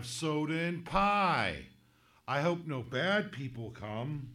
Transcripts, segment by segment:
have soda and pie. I hope no bad people come.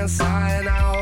inside out.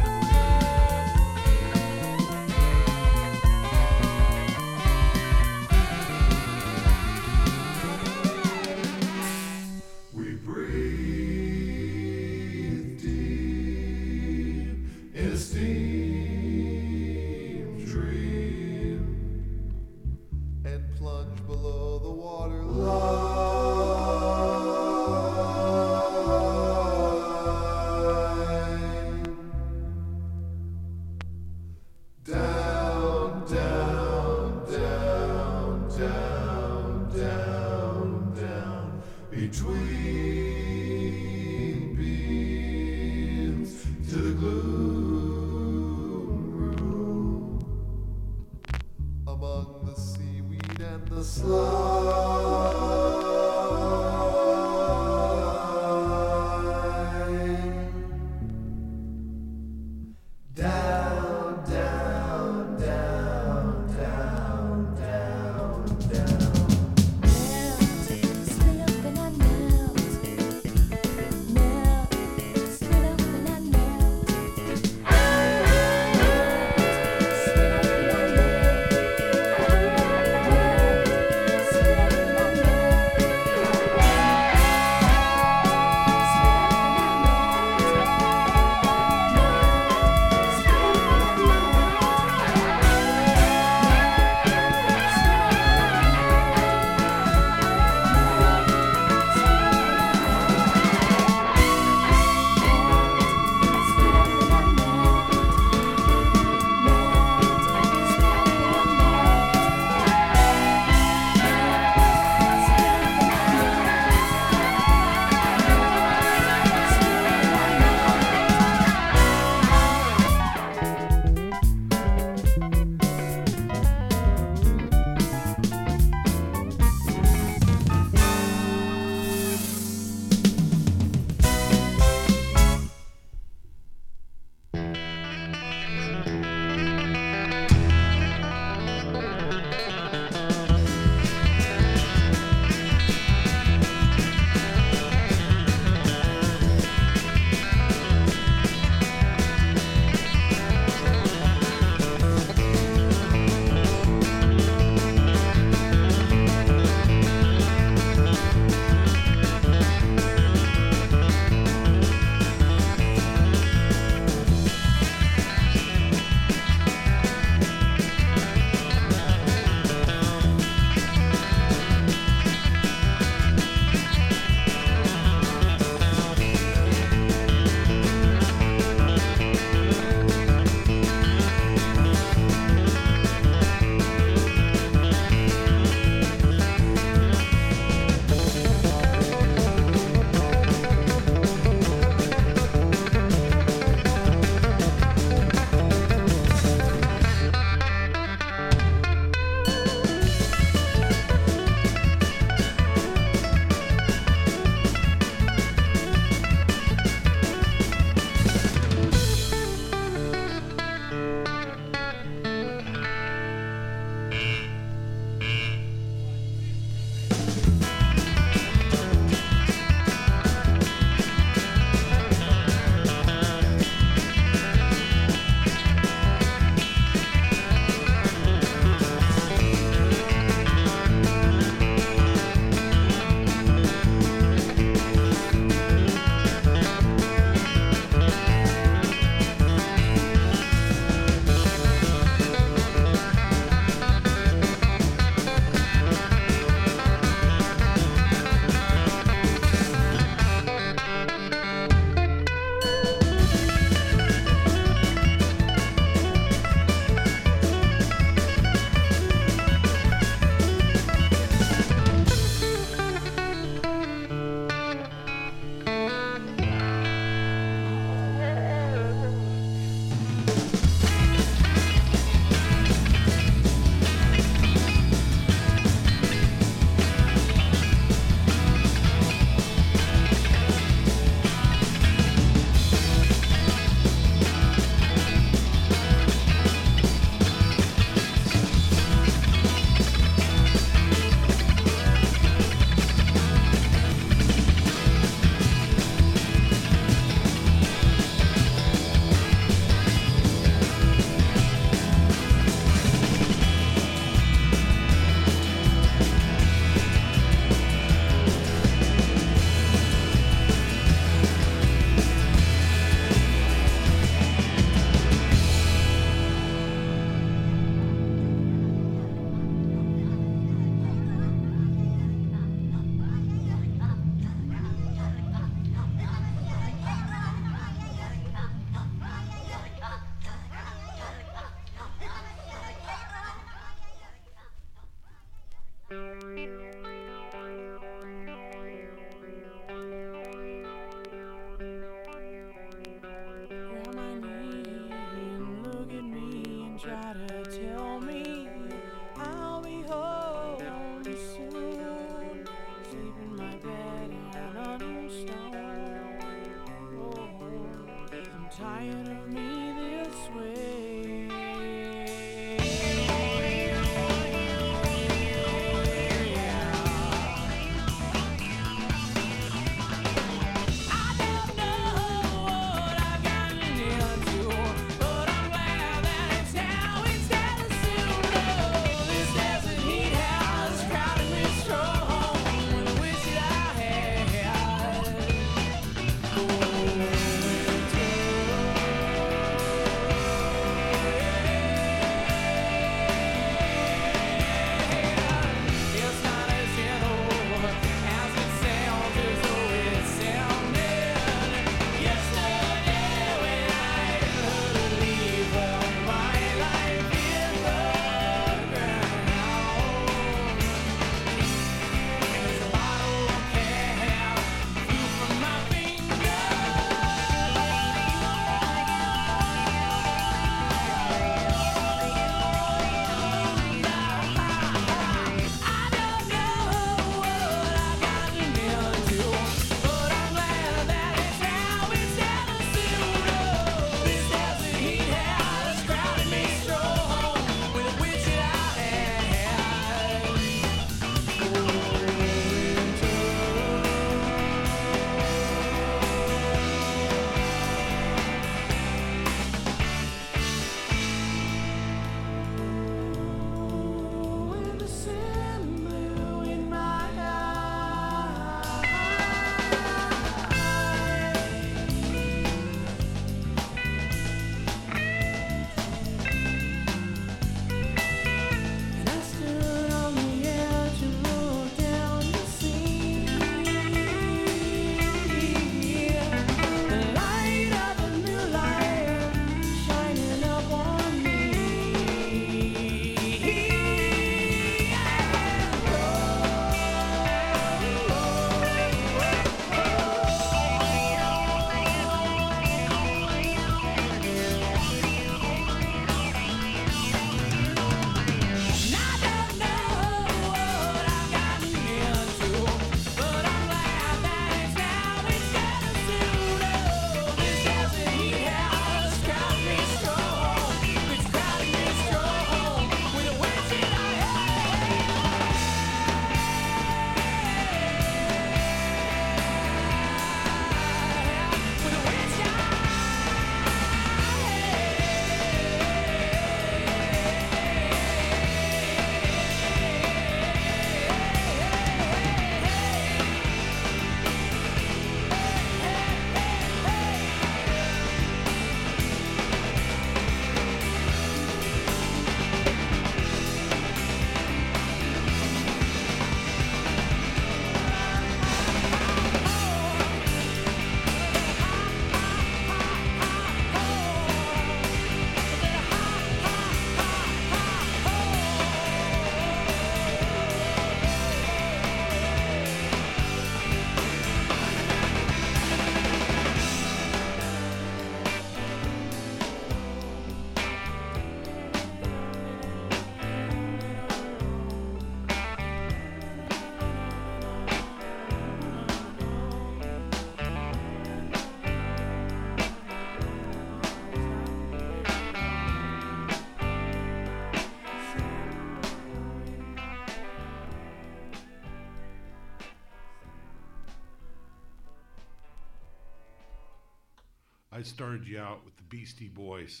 I started you out with the Beastie Boys.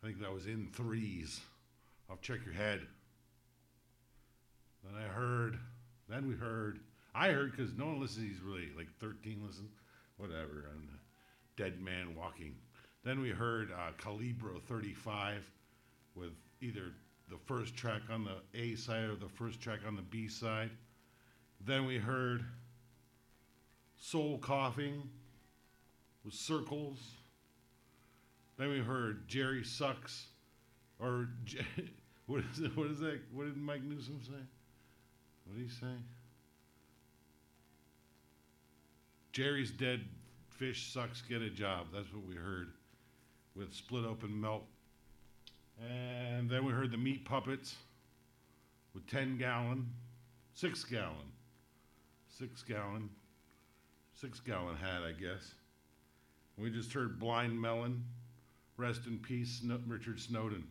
I think that was in threes. I'll check your head. Then I heard, then we heard, I heard because no one listens, he's really like 13 listen, whatever, and Dead Man Walking. Then we heard uh, Calibro 35 with either the first track on the A side or the first track on the B side. Then we heard Soul Coughing with Circles. Then we heard Jerry Sucks, or what is it? What is that? What did Mike Newsom say? What did he say? Jerry's dead Phish sucks. Get a job. That's what we heard with Split Open Melt. And then we heard the Meat Puppets with 10 gallon, 6 gallon, 6 gallon, 6 gallon hat, I guess. We just heard Blind Melon. Rest in peace, Richard Snowden.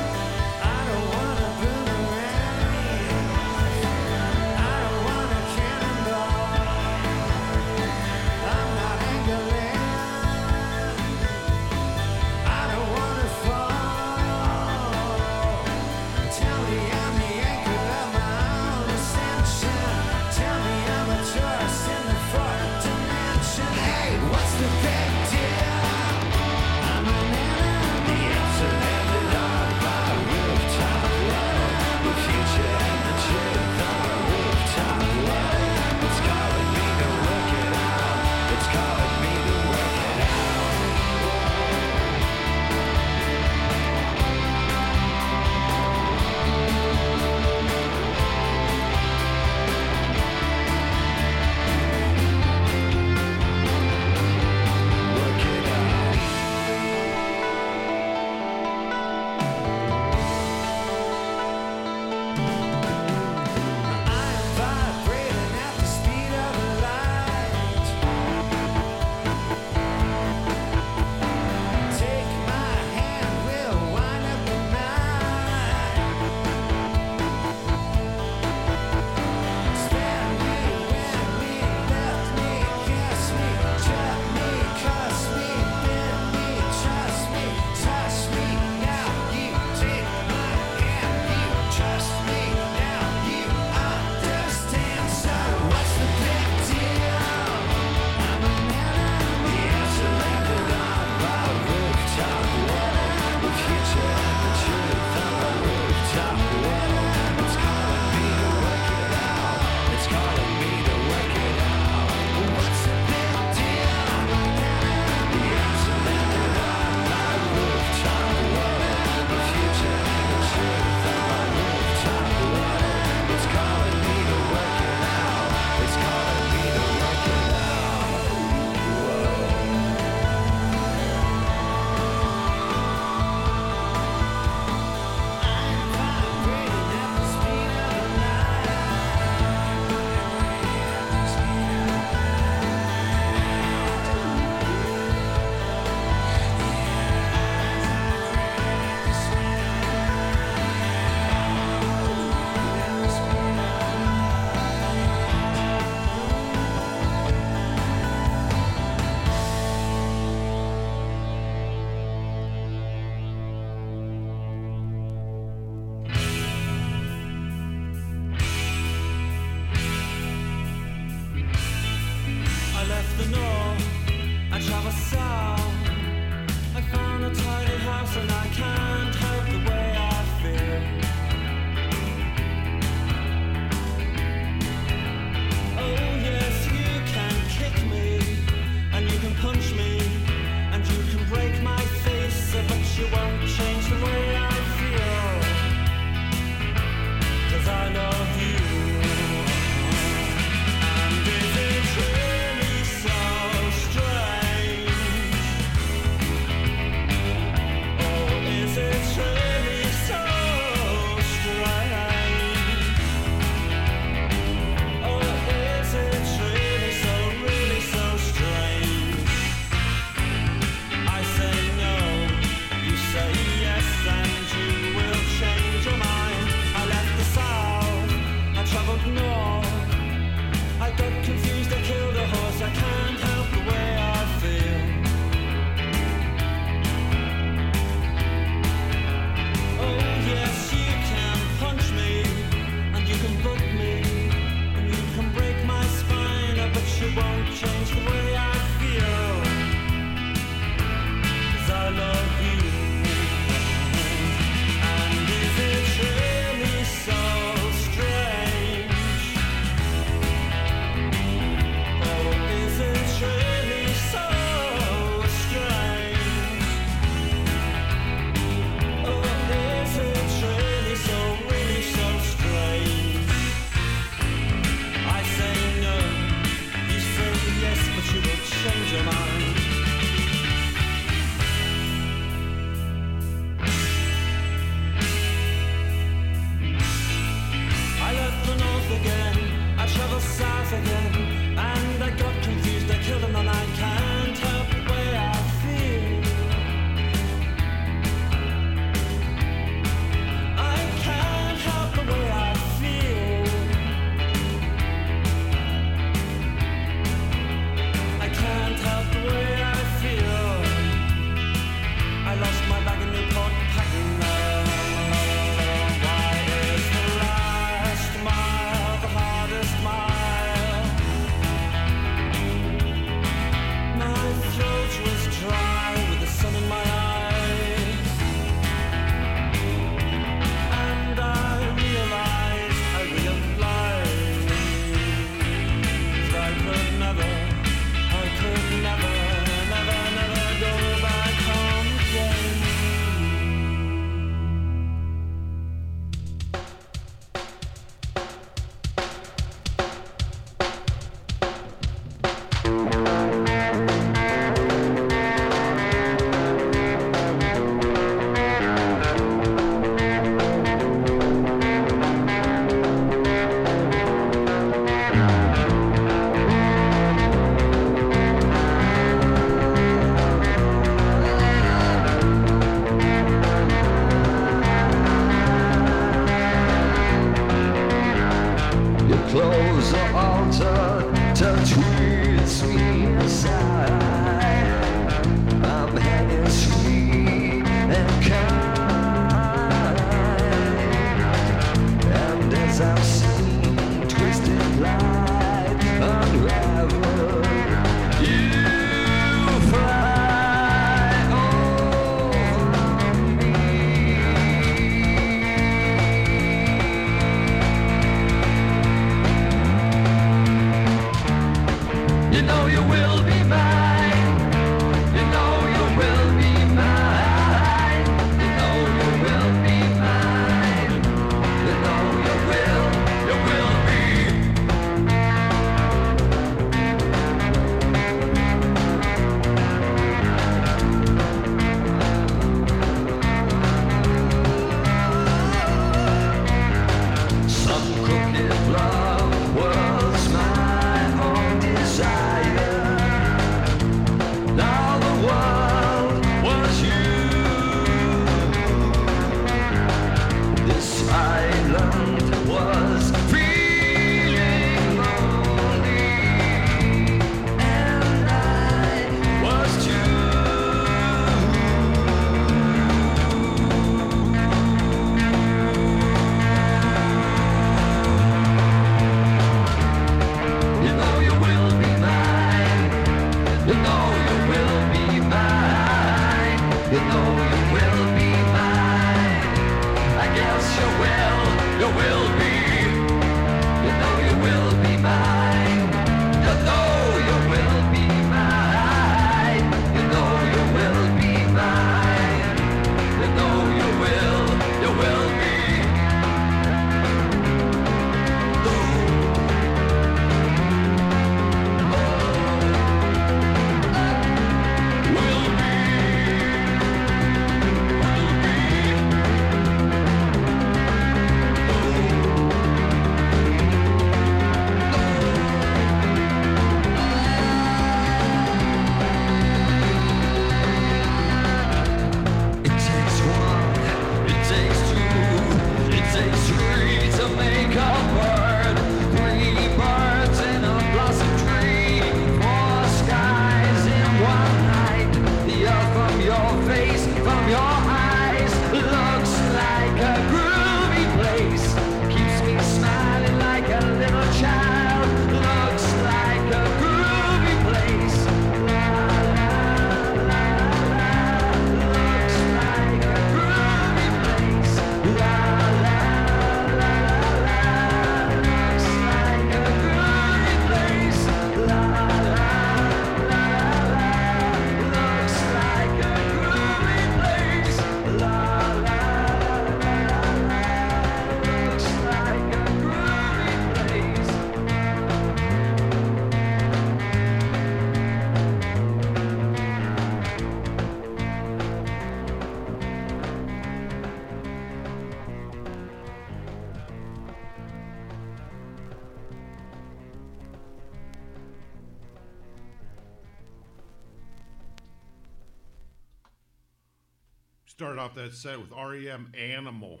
That set with REM Animal.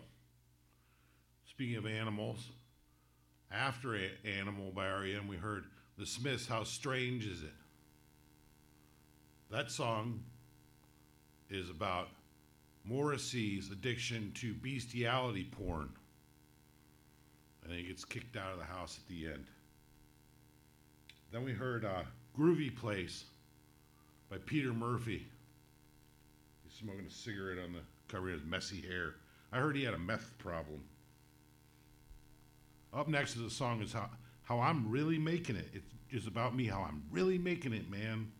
Speaking of animals, after A- Animal by REM, we heard The Smiths, How Strange Is It? That song is about Morrissey's addiction to bestiality porn. And he gets kicked out of the house at the end. Then we heard uh, Groovy Place by Peter Murphy. He's smoking a cigarette on the cover of his messy hair. I heard he had a meth problem. Up next is a song is how, how I'm really making it. It's just about me, how I'm really making it, man.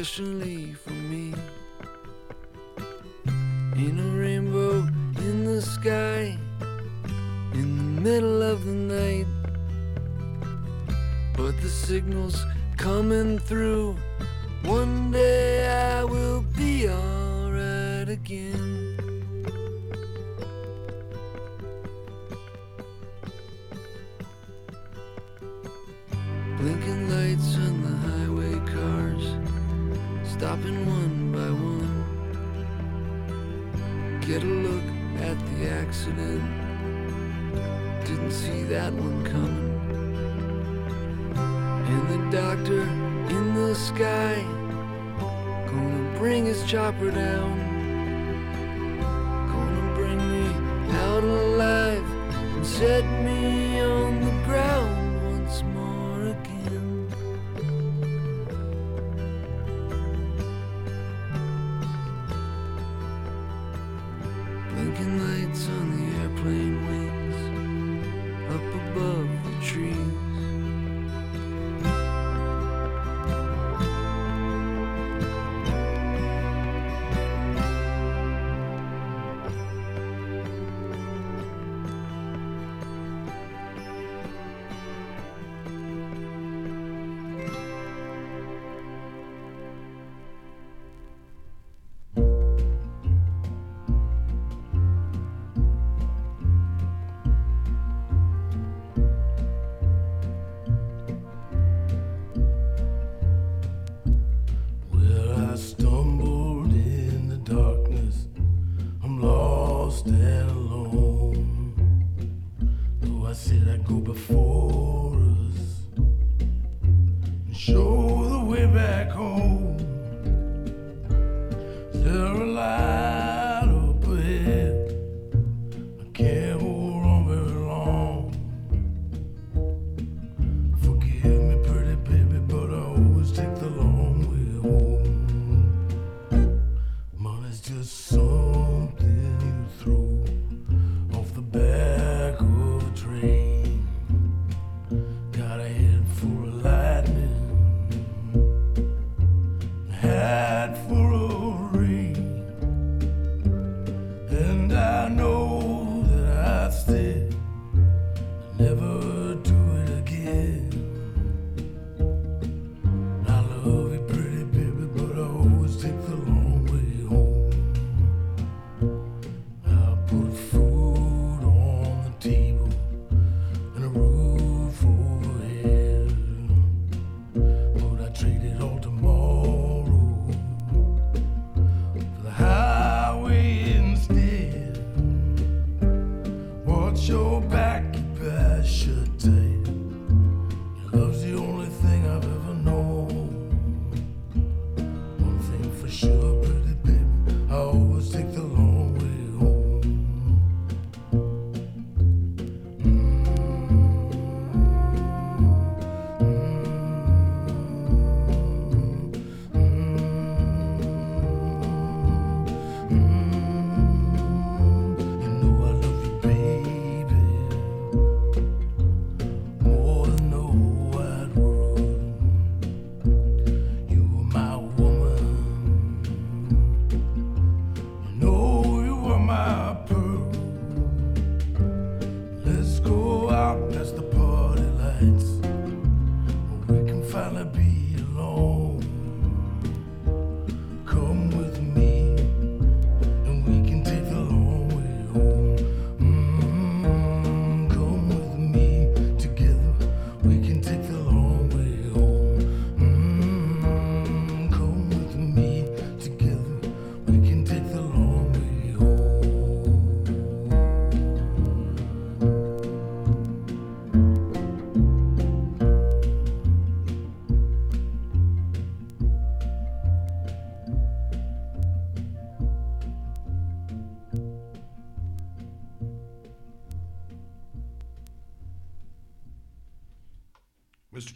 Especially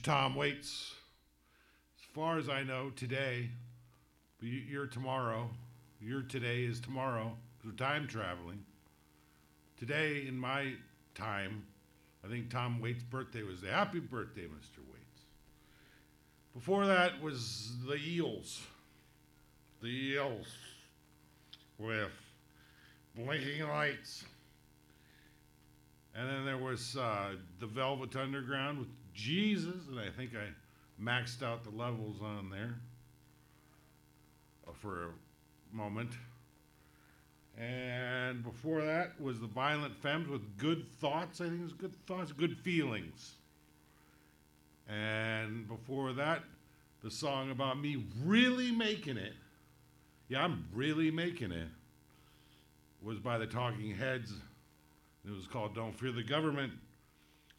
Tom Waits, as far as I know today, you're tomorrow, Your today is tomorrow. 'cause we're time traveling. Today, in my time, I think Tom Waits' birthday was the happy birthday, Mr. Waits. Before that was the Eels. The Eels with blinking lights. And then there was uh, the Velvet Underground with Jesus, and I think I maxed out the levels on there uh, for a moment. And before that was the Violent Femmes with Good Thoughts. I think it was Good Thoughts, Good Feelings. And before that, the song about me really making it. Yeah, I'm really making it. Was by the Talking Heads. It was called Don't Fear the Government.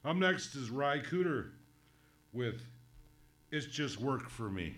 Up next is Ry Cooder with It's Just Work for Me.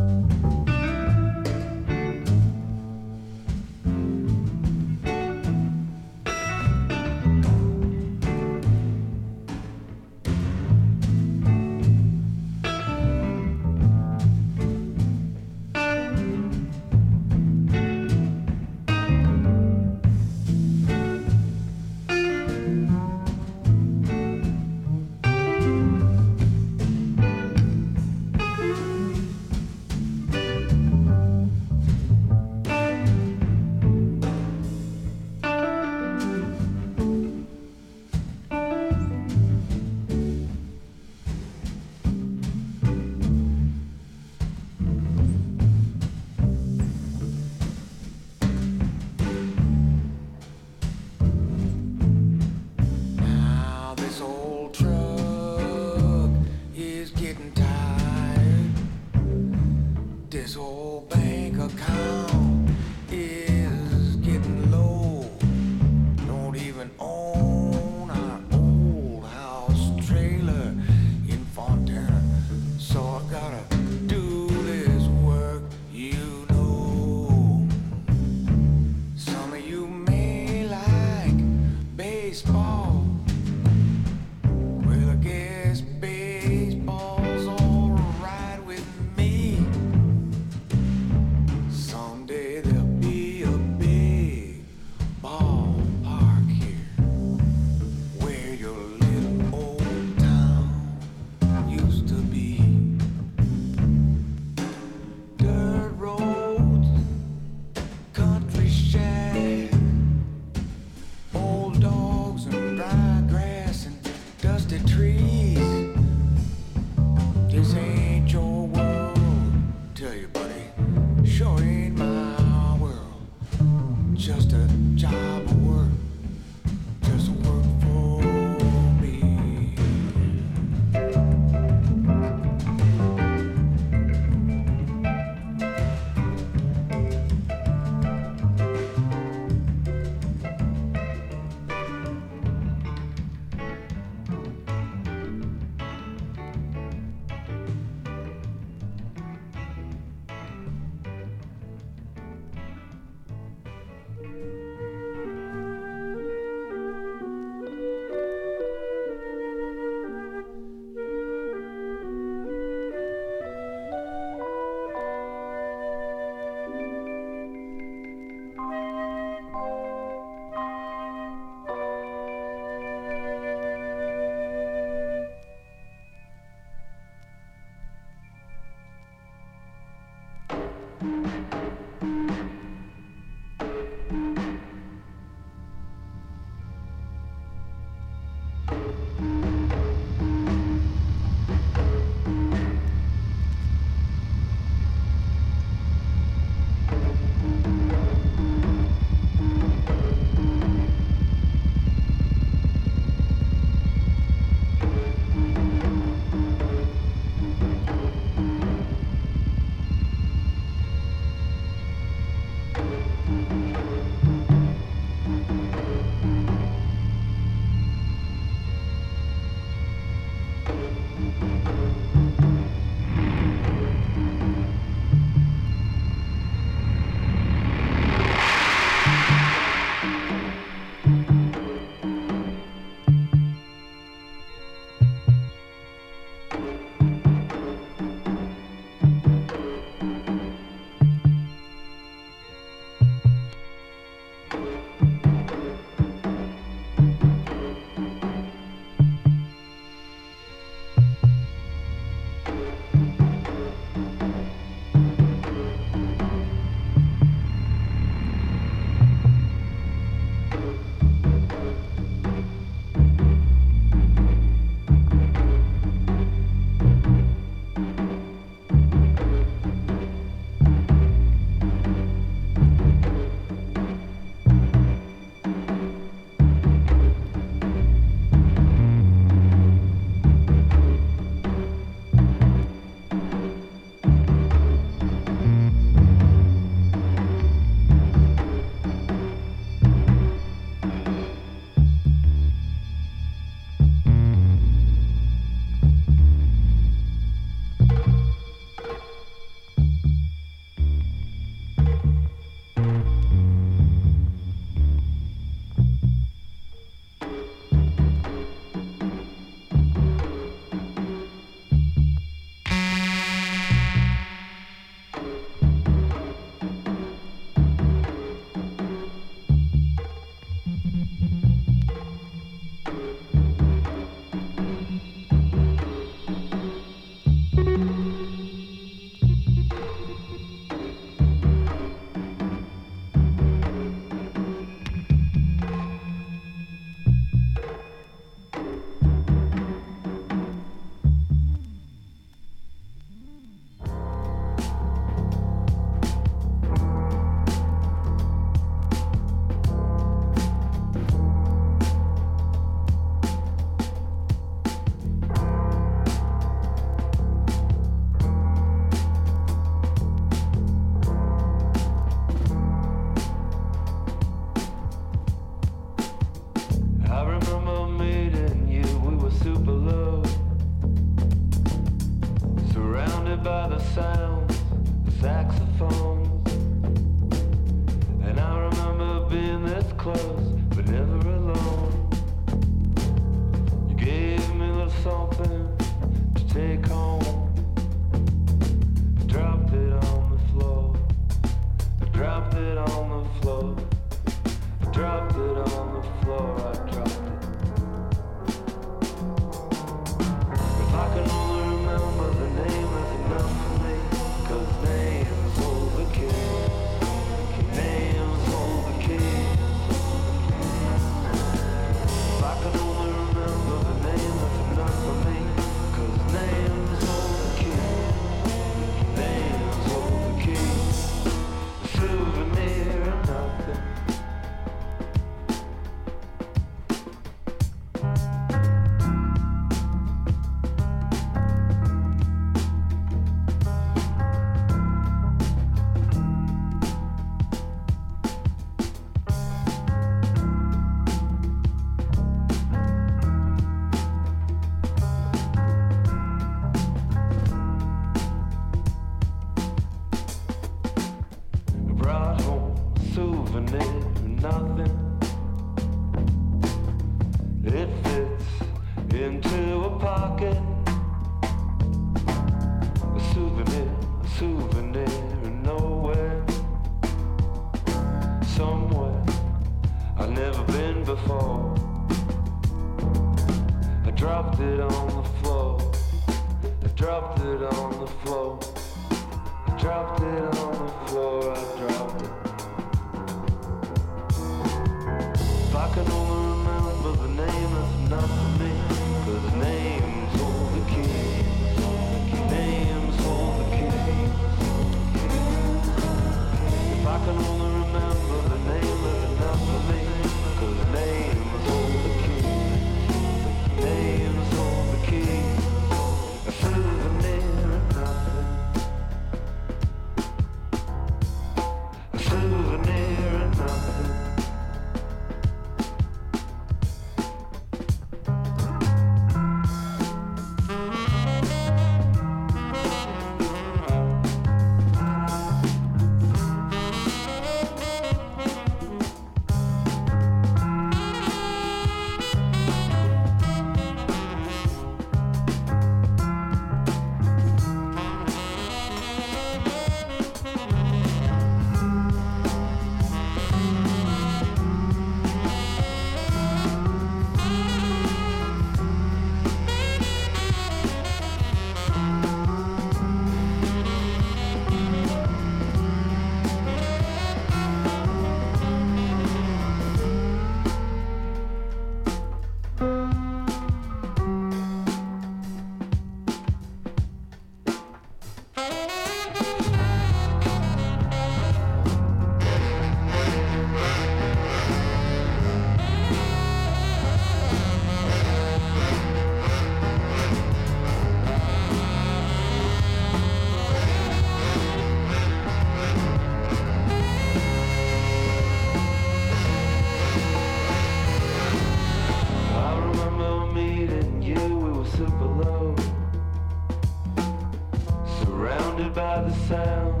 Surrounded by the sound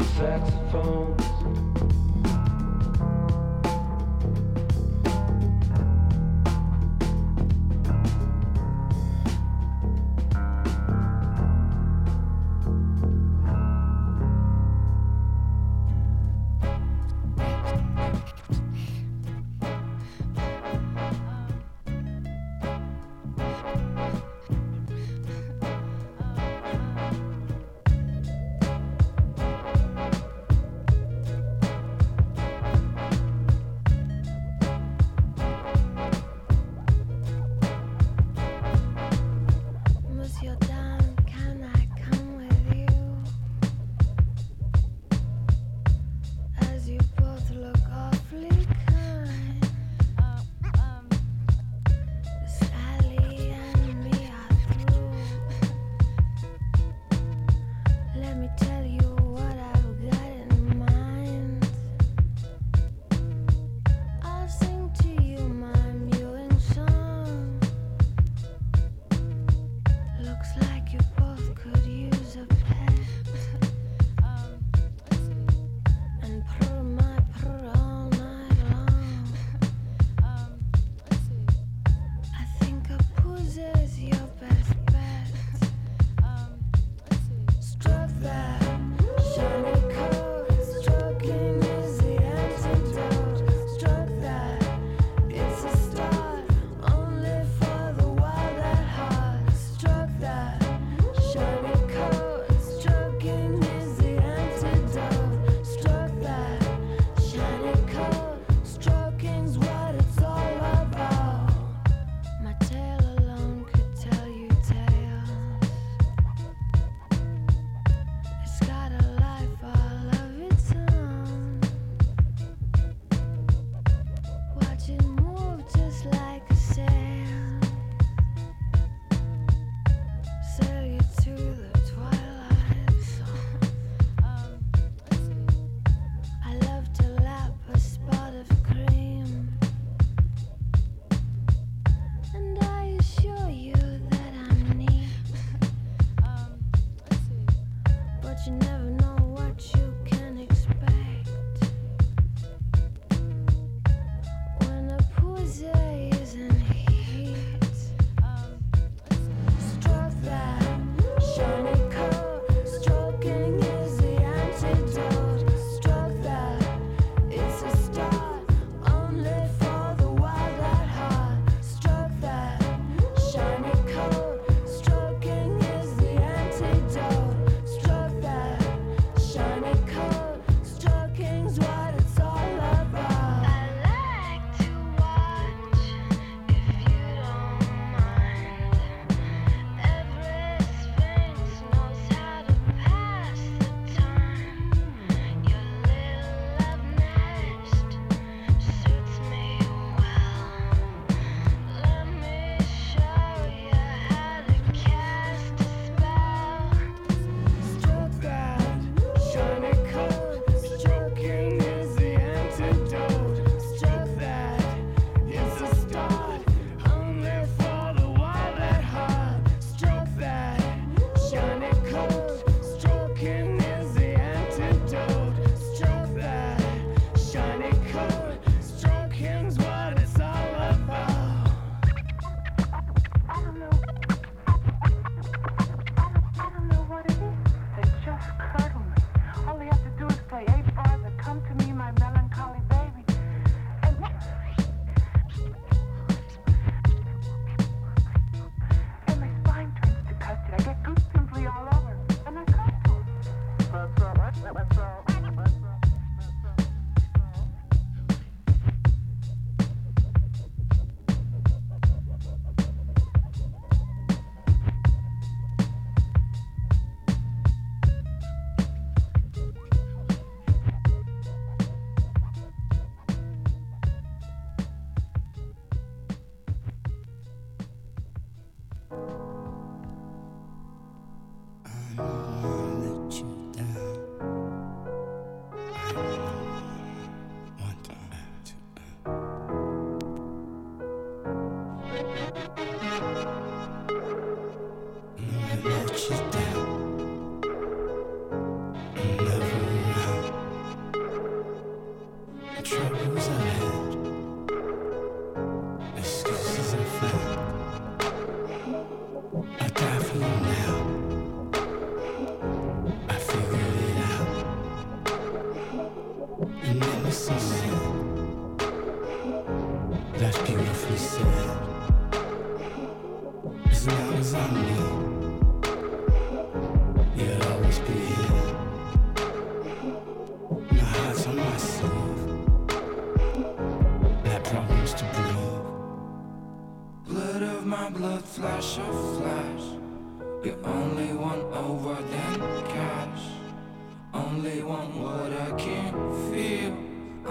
of saxophones.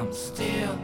I'm still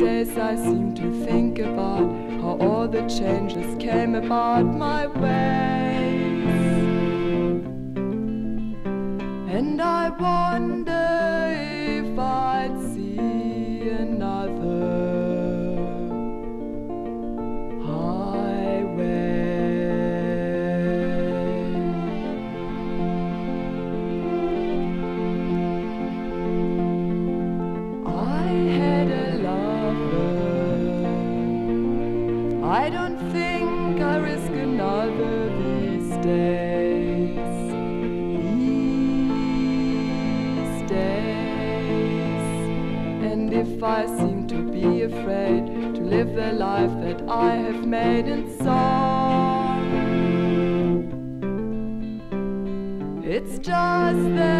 days I seem to think about how all the changes came about my ways. And I wonder if I live the life that I have made in song. It's just that.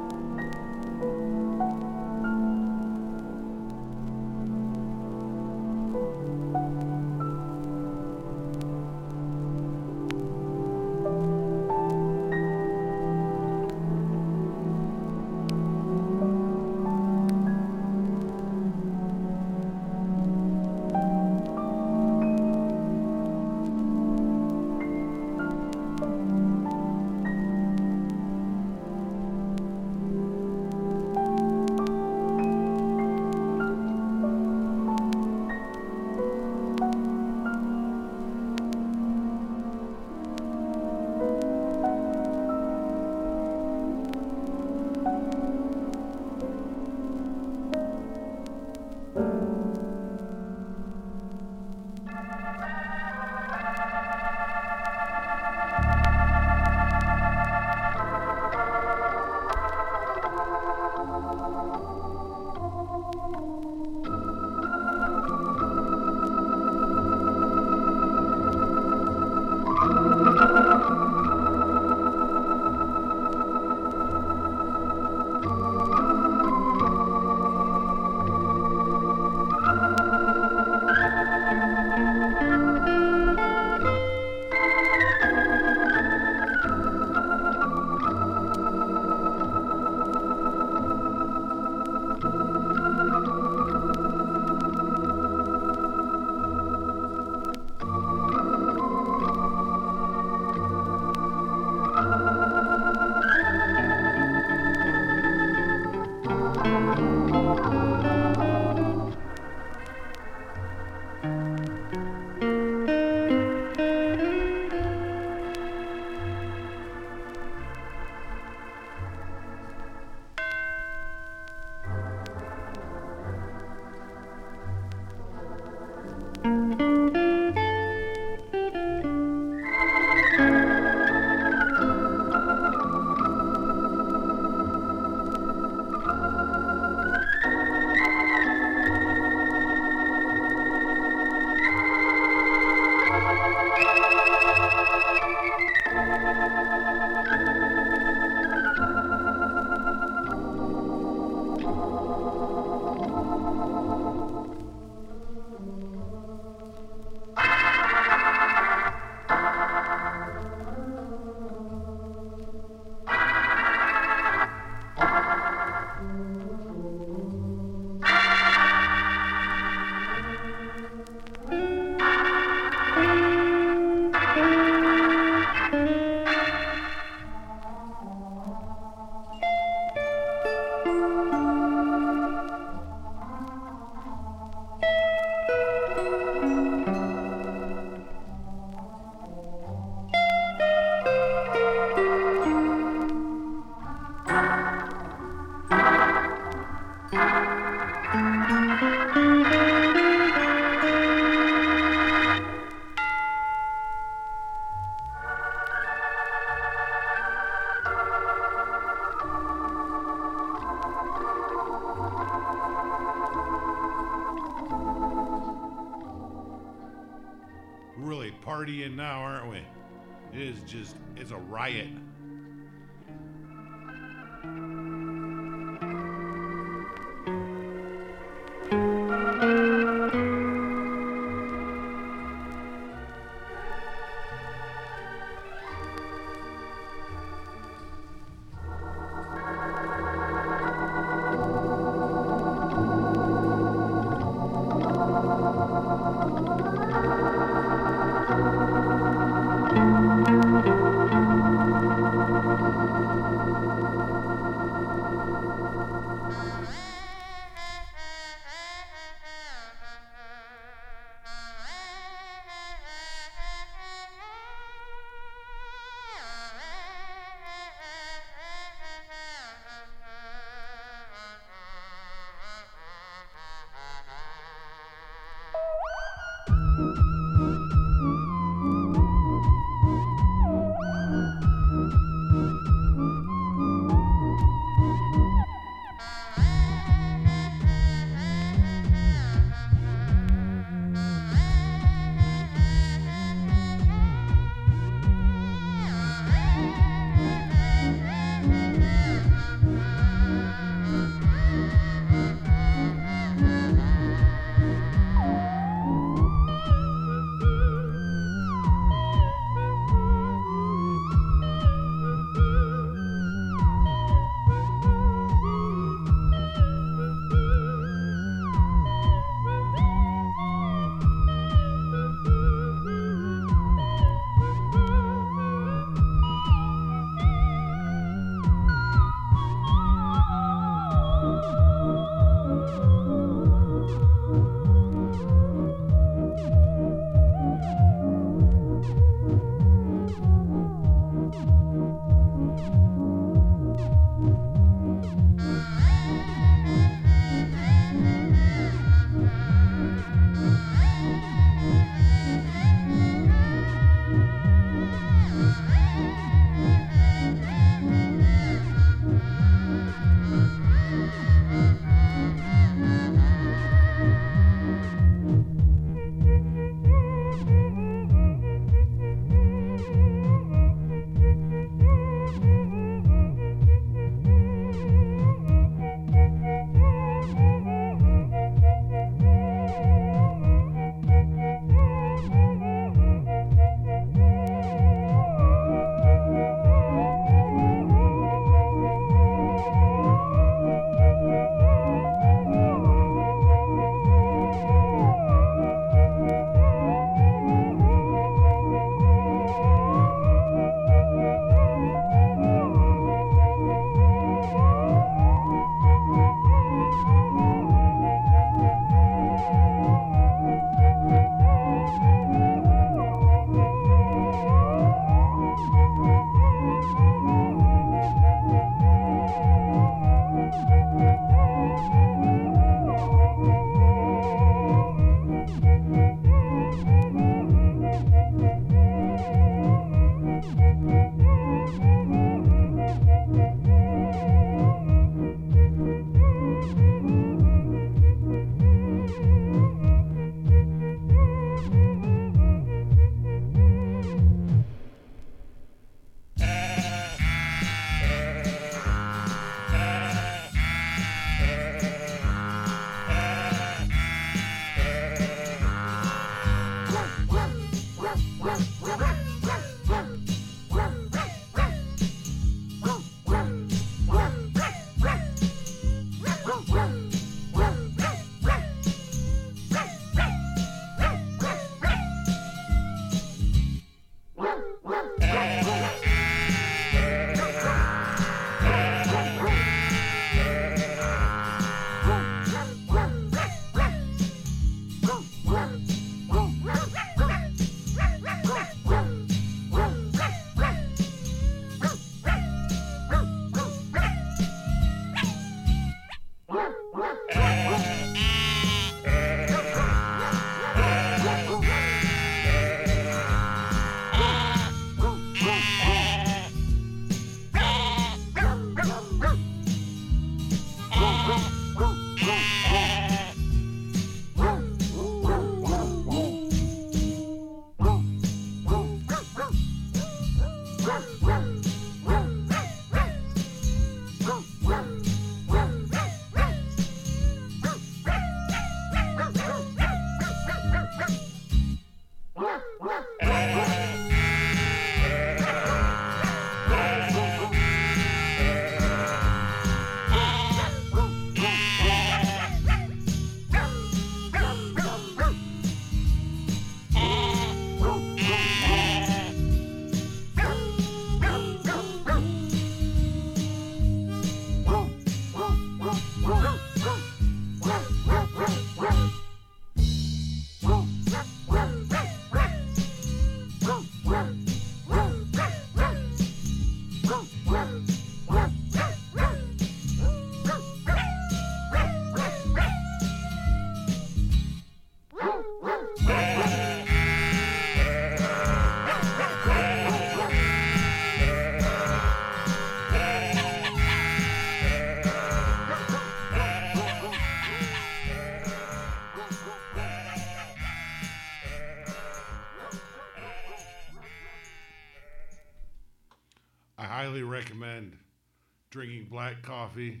drinking black coffee,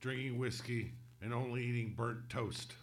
drinking whiskey, and only eating burnt toast.